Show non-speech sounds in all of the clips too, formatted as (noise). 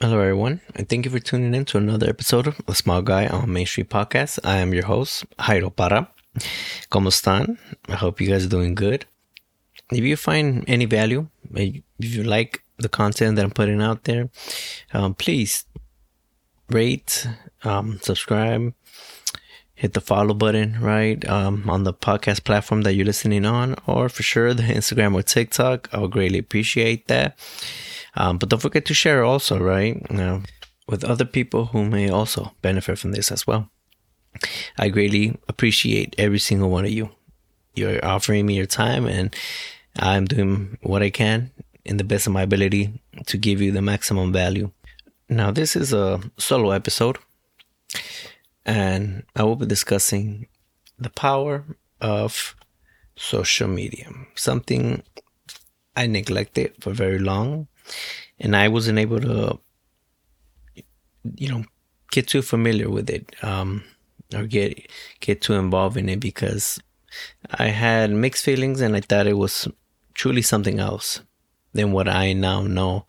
Hello, everyone, and thank you for tuning in to another episode of The Small Guy on Main Street Podcast. I am your host, Jairo Para. ¿Cómo están? I hope you guys are doing good. If you find any value, if you like the content that I'm putting out there, um, please rate, um, subscribe, hit the follow button, right, um, on the podcast platform that you're listening on, or for sure the Instagram or TikTok. I would greatly appreciate that. Um, but don't forget to share also, right? You know, with other people who may also benefit from this as well. I greatly appreciate every single one of you. You're offering me your time, and I'm doing what I can in the best of my ability to give you the maximum value. Now, this is a solo episode, and I will be discussing the power of social media, something I neglected for very long and I wasn't able to, you know, get too familiar with it um, or get get too involved in it because I had mixed feelings and I thought it was truly something else than what I now know.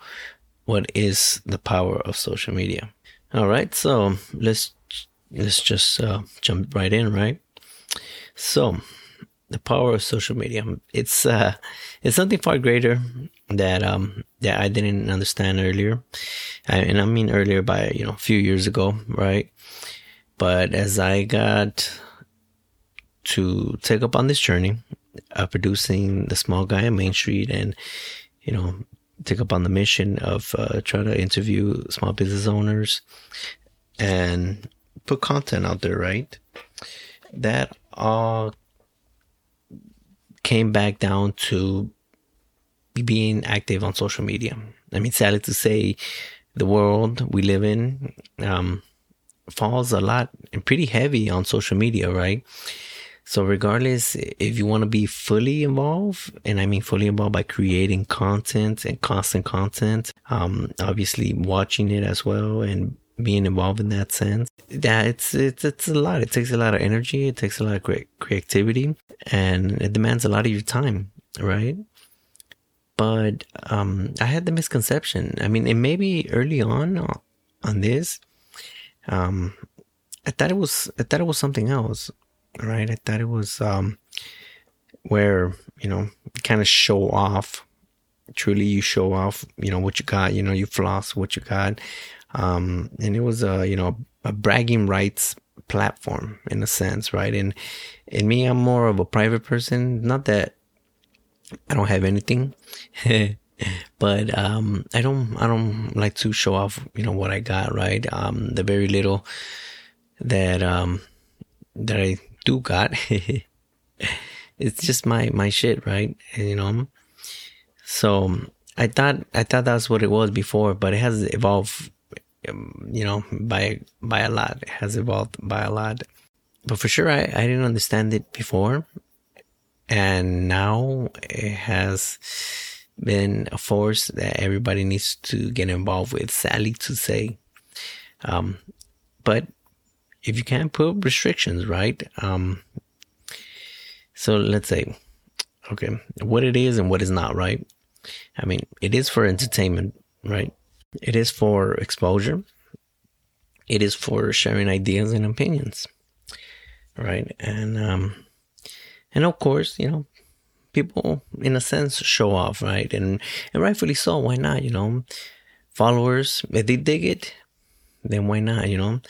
What is the power of social media? All right, so let's let's just uh, jump right in, right? So the power of social media. It's uh, it's something far greater that um that I didn't understand earlier, and I mean earlier by you know a few years ago, right? But as I got to take up on this journey of producing the small guy on Main Street, and you know take up on the mission of uh, try to interview small business owners and put content out there, right? That all came back down to being active on social media. I mean, sadly to say, the world we live in um, falls a lot and pretty heavy on social media, right? So, regardless, if you want to be fully involved, and I mean fully involved by creating content and constant content, um, obviously watching it as well and being involved in that sense. Yeah, it's it's it's a lot. It takes a lot of energy. It takes a lot of creativity, and it demands a lot of your time, right? But um, I had the misconception. I mean, it may be early on on this. Um, I thought it was I thought it was something else, right? I thought it was um, where you know kind of show off. Truly, you show off. You know what you got. You know you floss what you got um, and it was a you know a bragging rights platform in a sense, right? And in me, I'm more of a private person. Not that I don't have anything, (laughs) but um, I don't I don't like to show off you know what I got, right? Um, the very little that um that I do got. (laughs) it's just my my shit, right? And, you know. So I thought I thought that's what it was before, but it has evolved um, you know, by by a lot. It has evolved by a lot. But for sure, I, I didn't understand it before. And now it has been a force that everybody needs to get involved with, sadly to say. Um, but if you can't put restrictions, right? Um, so let's say, okay, what it is and what is not, right? I mean, it is for entertainment, right? It is for exposure. It is for sharing ideas and opinions, right? And um, and of course, you know, people in a sense show off, right? And and rightfully so. Why not? You know, followers if they dig it, then why not? You know,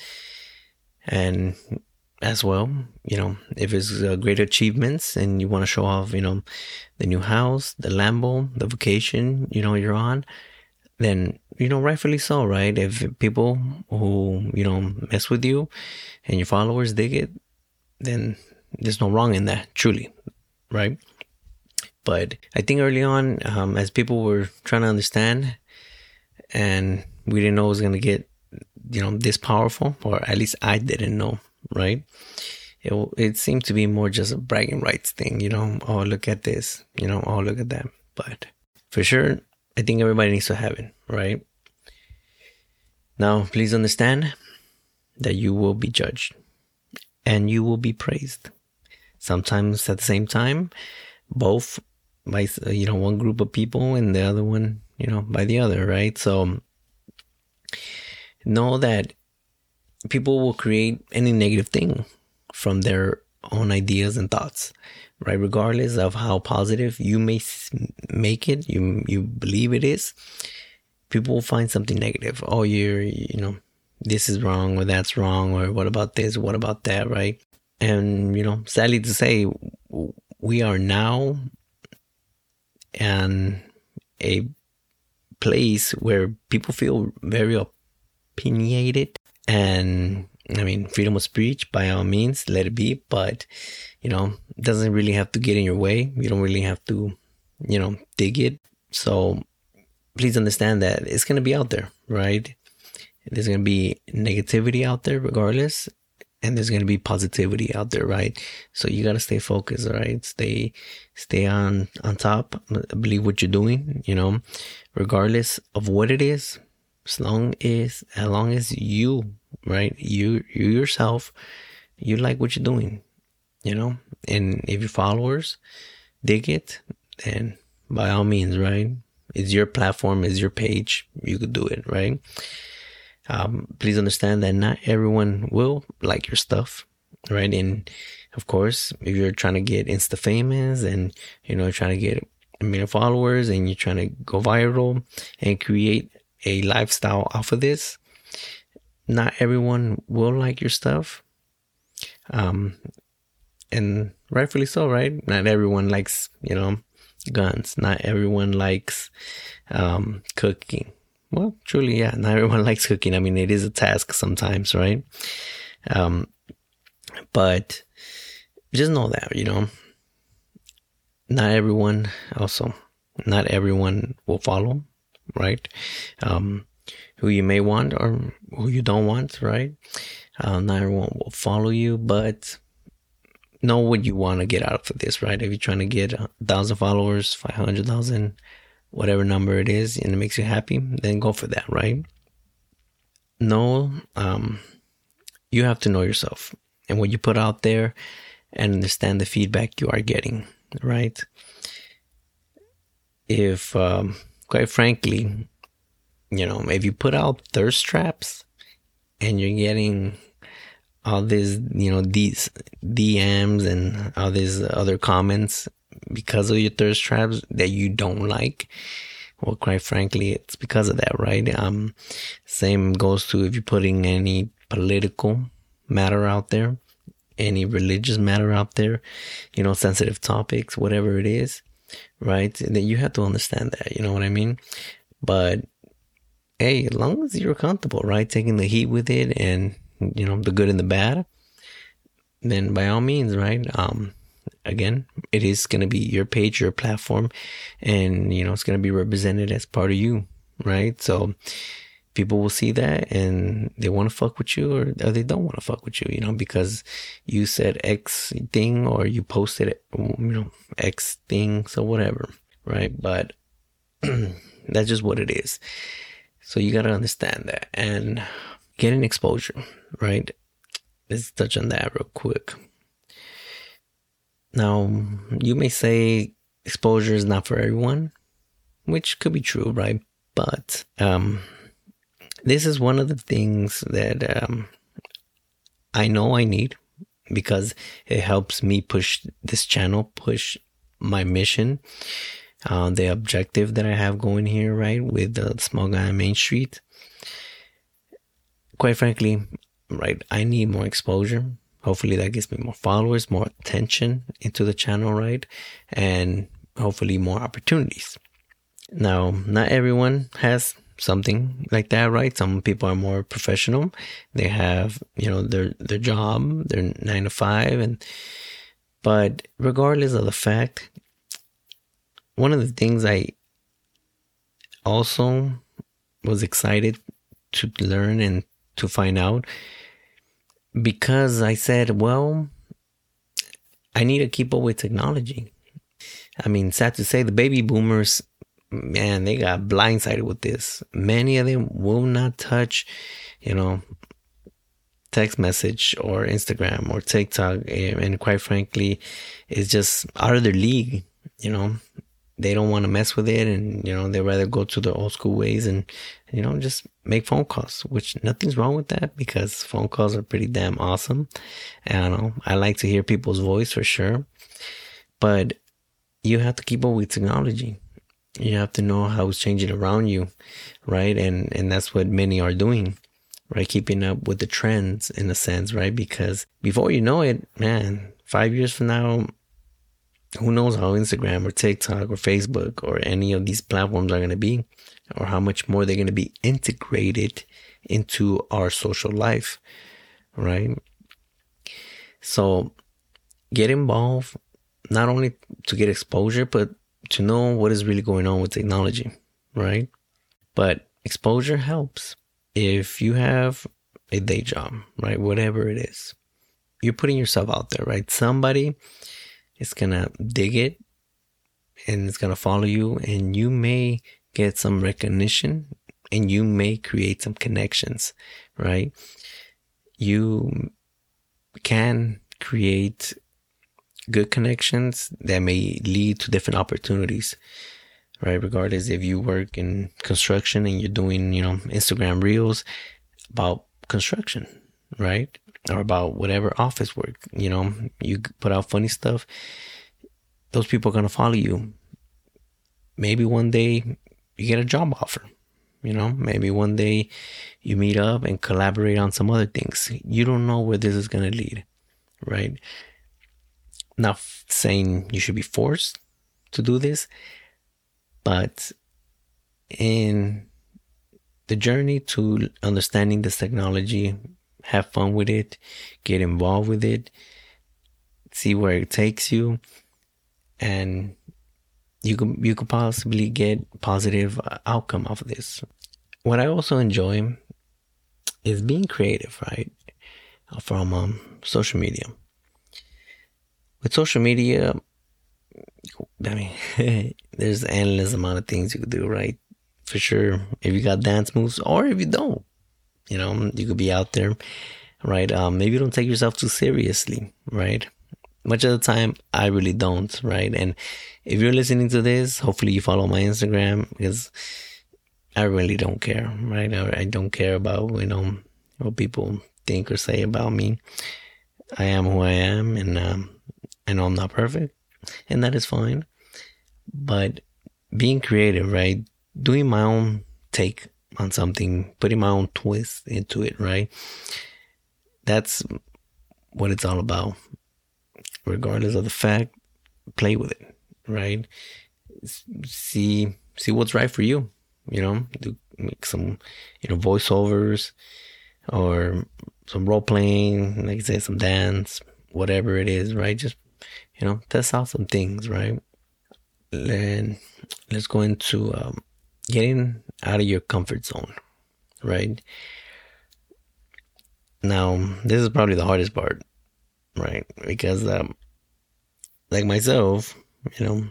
and as well, you know, if it's uh, great achievements and you want to show off, you know, the new house, the Lambo, the vacation, you know, you're on, then you know rightfully so right if people who you know mess with you and your followers dig it then there's no wrong in that truly right but i think early on um, as people were trying to understand and we didn't know it was going to get you know this powerful or at least i didn't know right it, it seemed to be more just a bragging rights thing you know oh look at this you know oh look at that but for sure I think everybody needs to have it, right? Now, please understand that you will be judged and you will be praised. Sometimes at the same time, both by uh, you know one group of people and the other one, you know, by the other, right? So know that people will create any negative thing from their own ideas and thoughts, right? Regardless of how positive you may make it, you you believe it is, people will find something negative. Oh, you're you know this is wrong or that's wrong or what about this? What about that? Right? And you know, sadly to say, we are now in a place where people feel very opinionated and I mean, freedom of speech by all means, let it be, but you know, it doesn't really have to get in your way. You don't really have to, you know, dig it. So please understand that it's going to be out there, right? There's going to be negativity out there regardless, and there's going to be positivity out there, right? So you got to stay focused, right? Stay, stay on, on top, believe what you're doing, you know, regardless of what it is, as long as, as long as you right? You you yourself, you like what you're doing, you know. And if your followers dig it, then by all means, right? It's your platform, it's your page. You could do it, right? Um, please understand that not everyone will like your stuff, right? And of course, if you're trying to get insta famous and you know trying to get a million followers and you're trying to go viral and create a lifestyle off of this, not everyone will like your stuff. Um, and rightfully so, right? Not everyone likes, you know, guns. Not everyone likes, um, cooking. Well, truly, yeah, not everyone (laughs) likes cooking. I mean, it is a task sometimes, right? Um, but just know that, you know, not everyone also, not everyone will follow, right? Um, who you may want or who you don't want, right? Uh, not everyone will follow you, but know what you want to get out of this, right? If you're trying to get a thousand followers, 500,000, whatever number it is, and it makes you happy, then go for that, right? Know, um, you have to know yourself and what you put out there and understand the feedback you are getting, right? If, um, quite frankly, you know, if you put out thirst traps and you're getting all these, you know, these DMs and all these other comments because of your thirst traps that you don't like, well, quite frankly, it's because of that, right? Um, same goes to if you're putting any political matter out there, any religious matter out there, you know, sensitive topics, whatever it is, right? Then you have to understand that, you know what I mean? But hey, as long as you're comfortable, right, taking the heat with it and you know the good and the bad, then by all means, right. Um, again, it is going to be your page, your platform, and you know it's going to be represented as part of you, right? So people will see that and they want to fuck with you or, or they don't want to fuck with you, you know, because you said X thing or you posted you know, X thing, so whatever, right? But (clears throat) that's just what it is. So you got to understand that and getting exposure, right? Let's touch on that real quick. Now, you may say exposure is not for everyone, which could be true, right? But um, this is one of the things that um, I know I need because it helps me push this channel, push my mission uh, the objective that I have going here, right, with the small guy on Main Street. Quite frankly, right, I need more exposure. Hopefully that gives me more followers, more attention into the channel, right? And hopefully more opportunities. Now, not everyone has something like that, right? Some people are more professional. They have, you know, their their job, their nine to five, and but regardless of the fact, one of the things I also was excited to learn and to find out because I said, well, I need to keep up with technology. I mean, sad to say, the baby boomers, man, they got blindsided with this. Many of them will not touch, you know, text message or Instagram or TikTok. And quite frankly, it's just out of their league, you know they don't want to mess with it and you know they rather go to the old school ways and you know just make phone calls which nothing's wrong with that because phone calls are pretty damn awesome. And i don't know. I like to hear people's voice for sure. But you have to keep up with technology. You have to know how it's changing around you right? And and that's what many are doing right? Keeping up with the trends in a sense right? Because before you know it man five years from now who knows how Instagram or TikTok or Facebook or any of these platforms are going to be, or how much more they're going to be integrated into our social life, right? So get involved, not only to get exposure, but to know what is really going on with technology, right? But exposure helps. If you have a day job, right? Whatever it is, you're putting yourself out there, right? Somebody it's gonna dig it and it's gonna follow you and you may get some recognition and you may create some connections right? You can create good connections that may lead to different opportunities right? Regardless if you work in construction and you're doing you know instagram reels about construction right or about whatever office work. You know, you put out funny stuff, those people are going to follow you. Maybe one day you get a job offer. You know, maybe one day you meet up and collaborate on some other things. You don't know where this is going to lead, right? Not saying you should be forced to do this, but in the journey to understanding this technology, have fun with it, get involved with it, see where it takes you, and you could you could possibly get positive outcome of this. What I also enjoy is being creative, right? From um, social media. With social media, I mean, (laughs) there's endless amount of things you could do, right? For sure, if you got dance moves, or if you don't, you know, you could be out there, right? Um, maybe don't take yourself too seriously, right? Much of the time, I really don't, right? And if you're listening to this, hopefully you follow my Instagram because I really don't care, right? I, I don't care about, you know, what people think or say about me. I am who I am, and um, I know I'm not perfect, and that is fine. But being creative, right? Doing my own take on something, putting my own twist into it, right? That's what it's all about. Regardless of the fact, play with it, right? See see what's right for you. You know, do make some, you know, voiceovers or some role playing, like I say, some dance, whatever it is, right? Just you know, test out some things, right? Then let's go into um, getting out of your comfort zone, right? Now, this is probably the hardest part, right? Because, um, like myself, you know,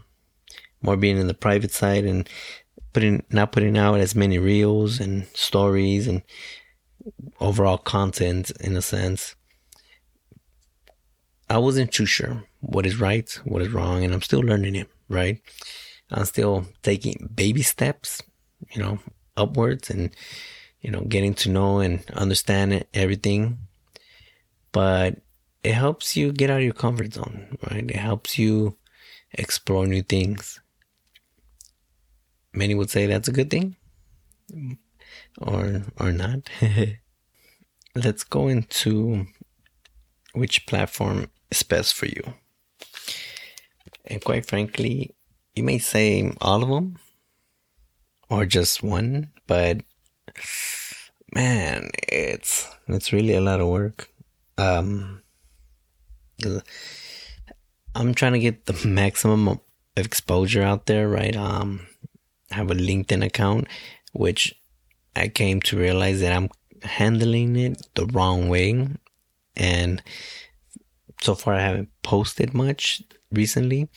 more being in the private side and putting not putting out as many reels and stories and overall content in a sense. I wasn't too sure what is right, what is wrong, and I'm still learning it, right? I'm still taking baby steps, you know, upwards and, you know, getting to know and understand everything. But it helps you get out of your comfort zone, right? It helps you explore new things. Many would say that's a good thing or or not. (laughs) Let's go into which platform is best for you. And quite frankly, you may say all of them or just one, but man, it's it's really a lot of work. Um, I'm trying to get the maximum of exposure out there, right? Um, I have a LinkedIn account, which I came to realize that I'm handling it the wrong way, and so far I haven't posted much recently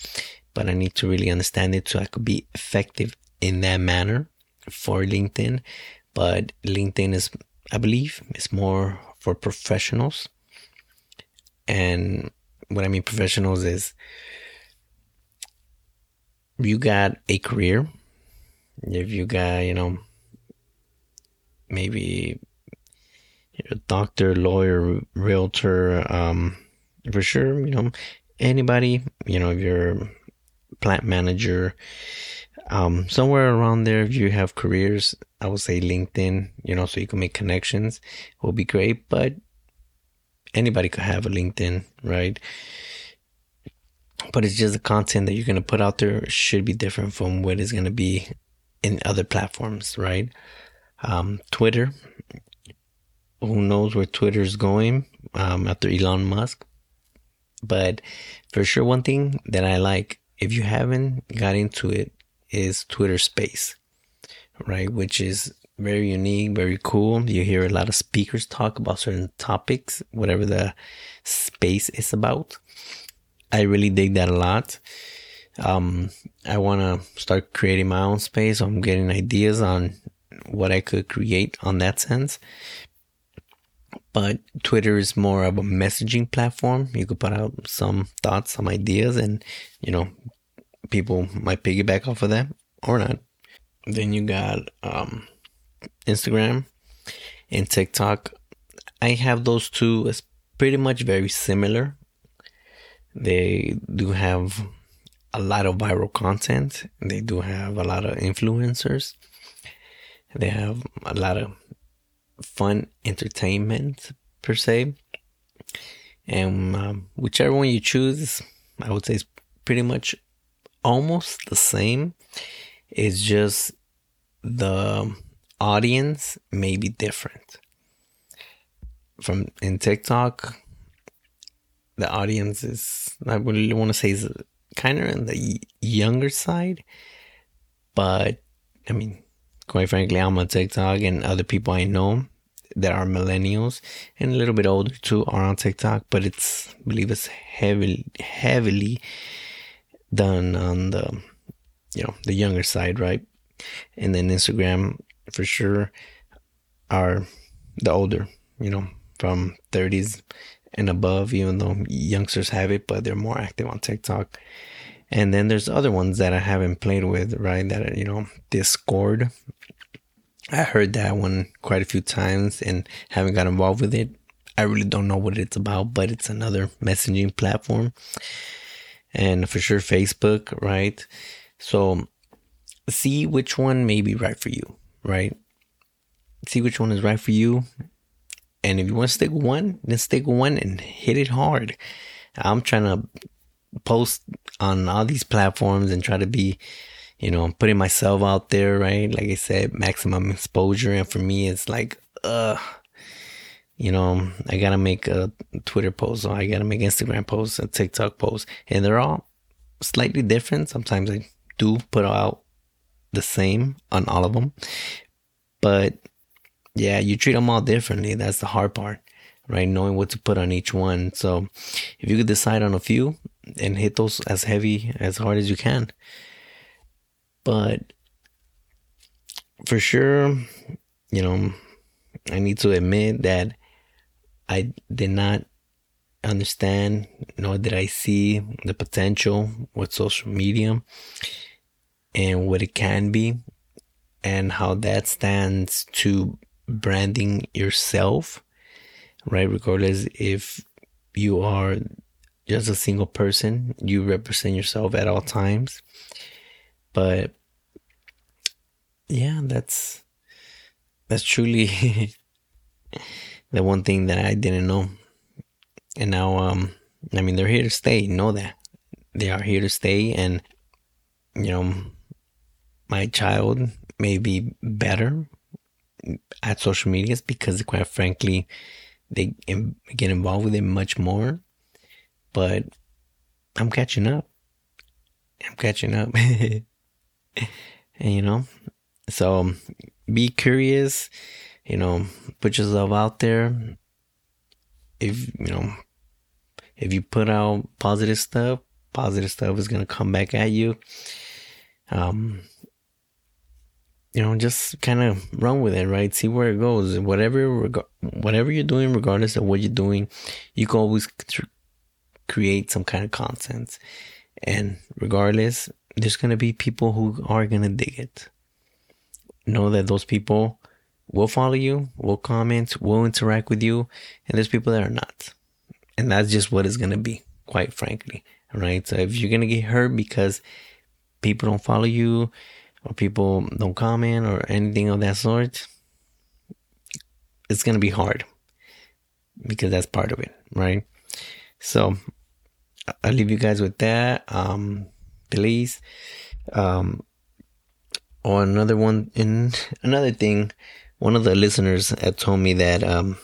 but I need to really understand it so I could be effective in that manner for LinkedIn. But LinkedIn is, I believe, is more for professionals. And what I mean professionals is you got a career, if you got, you know, maybe you're a doctor, lawyer, realtor, um, for sure, you know, anybody, you know, if you're plant manager, um, somewhere around there, if you have careers, I would say LinkedIn, you know, so you can make connections will be great, but anybody could have a LinkedIn, right? But it's just the content that you're going to put out there should be different from what is going to be in other platforms, right? Um, Twitter, who knows where Twitter is going um, after Elon Musk? But for sure, one thing that I like, if you haven't got into it, is Twitter Space, right? Which is very unique, very cool. You hear a lot of speakers talk about certain topics, whatever the space is about. I really dig that a lot. Um, I want to start creating my own space. I'm getting ideas on what I could create on that sense. But Twitter is more of a messaging platform. You could put out some thoughts, some ideas, and you know, people might piggyback off of that or not. Then you got um, Instagram and TikTok. I have those two as pretty much very similar. They do have a lot of viral content. They do have a lot of influencers. They have a lot of fun entertainment per se. And um, whichever one you choose, I would say is pretty much almost the same. It's just the audience may be different. From in TikTok, the audience is I would want to say is kind of on the younger side, but I mean, quite frankly, I'm on TikTok, and other people I know that are millennials and a little bit older too are on TikTok, but it's I believe it's heavily heavily done on the you know the younger side, right? And then Instagram for sure are the older, you know, from 30s and above, even though youngsters have it, but they're more active on TikTok. And then there's other ones that I haven't played with, right? That, you know, Discord. I heard that one quite a few times and haven't got involved with it. I really don't know what it's about, but it's another messaging platform. And for sure, Facebook, right? So see which one may be right for you, right? See which one is right for you. And if you want to stick one, then stick one and hit it hard. I'm trying to post on all these platforms and try to be, you know, putting myself out there, right? Like I said, maximum exposure. And for me, it's like, uh, you know, I gotta make a Twitter post, or I gotta make Instagram posts, a TikTok post, and they're all slightly different. Sometimes I do put out the same on all of them, but yeah, you treat them all differently. That's the hard part, right? Knowing what to put on each one. So if you could decide on a few, and hit those as heavy as hard as you can. But for sure, you know, I need to admit that I did not understand nor did I see the potential with social media and what it can be and how that stands to branding yourself, right? Regardless if you are just a single person. You represent yourself at all times. But yeah, that's that's truly (laughs) the one thing that I didn't know. And now um I mean they're here to stay, know that. They are here to stay and you know my child may be better at social medias because quite frankly they get involved with it much more but I'm catching up. I'm catching up. (laughs) and you know, so be curious, you know, put yourself out there. If, you know, if you put out positive stuff, positive stuff is going to come back at you. Um, you know, just kind of run with it, right? See where it goes. Whatever, whatever you're doing, regardless of what you're doing, you can always create some kind of content. And regardless, there's going to be people who are going to dig it. Know that those people will follow you, will comment, will interact with you, and there's people that are not. And that's just what it's going to be, quite frankly. Right. So if you're going to get hurt because people don't follow you or people don't comment or anything of that sort, it's going to be hard because that's part of it. Right. So I'll leave you guys with that. Um, please. Um, or another one in another thing, one of the listeners had told me that um,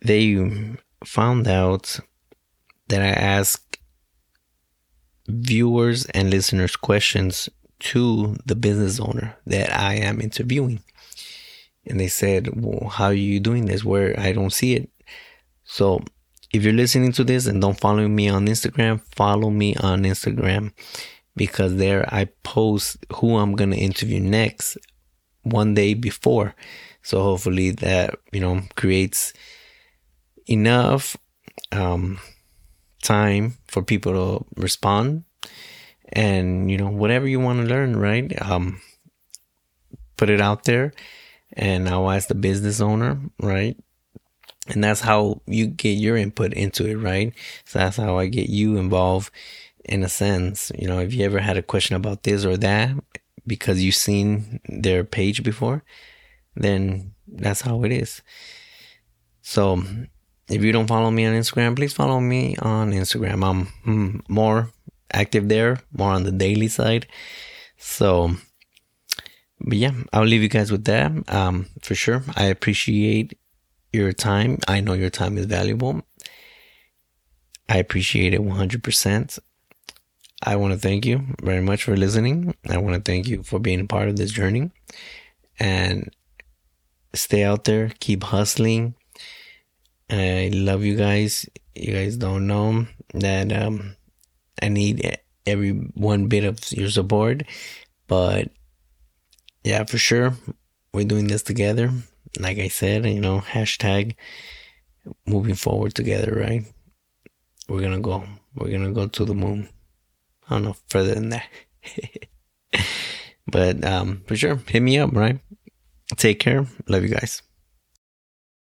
they found out that I ask viewers and listeners questions to the business owner that I am interviewing. And they said, Well, how are you doing this? Where I don't see it. So if you're listening to this and don't follow me on Instagram, follow me on Instagram because there I post who I'm going to interview next one day before. So hopefully that, you know, creates enough um, time for people to respond and, you know, whatever you want to learn, right? Um, put it out there and I'll ask the business owner, right? And that's how you get your input into it, right? So that's how I get you involved in a sense. You know, if you ever had a question about this or that because you've seen their page before, then that's how it is. So if you don't follow me on Instagram, please follow me on Instagram. I'm mm, more active there, more on the daily side. So, but yeah, I'll leave you guys with that. Um, for sure. I appreciate your time. I know your time is valuable. I appreciate it 100%. I want to thank you very much for listening. I want to thank you for being a part of this journey and stay out there, keep hustling. I love you guys. You guys don't know that um, I need every one bit of your support, but yeah, for sure, we're doing this together like I said, you know, hashtag moving forward together, right? We're gonna go. We're gonna go to the moon. I don't know further than that. (laughs) but um for sure, hit me up, right? Take care. Love you guys.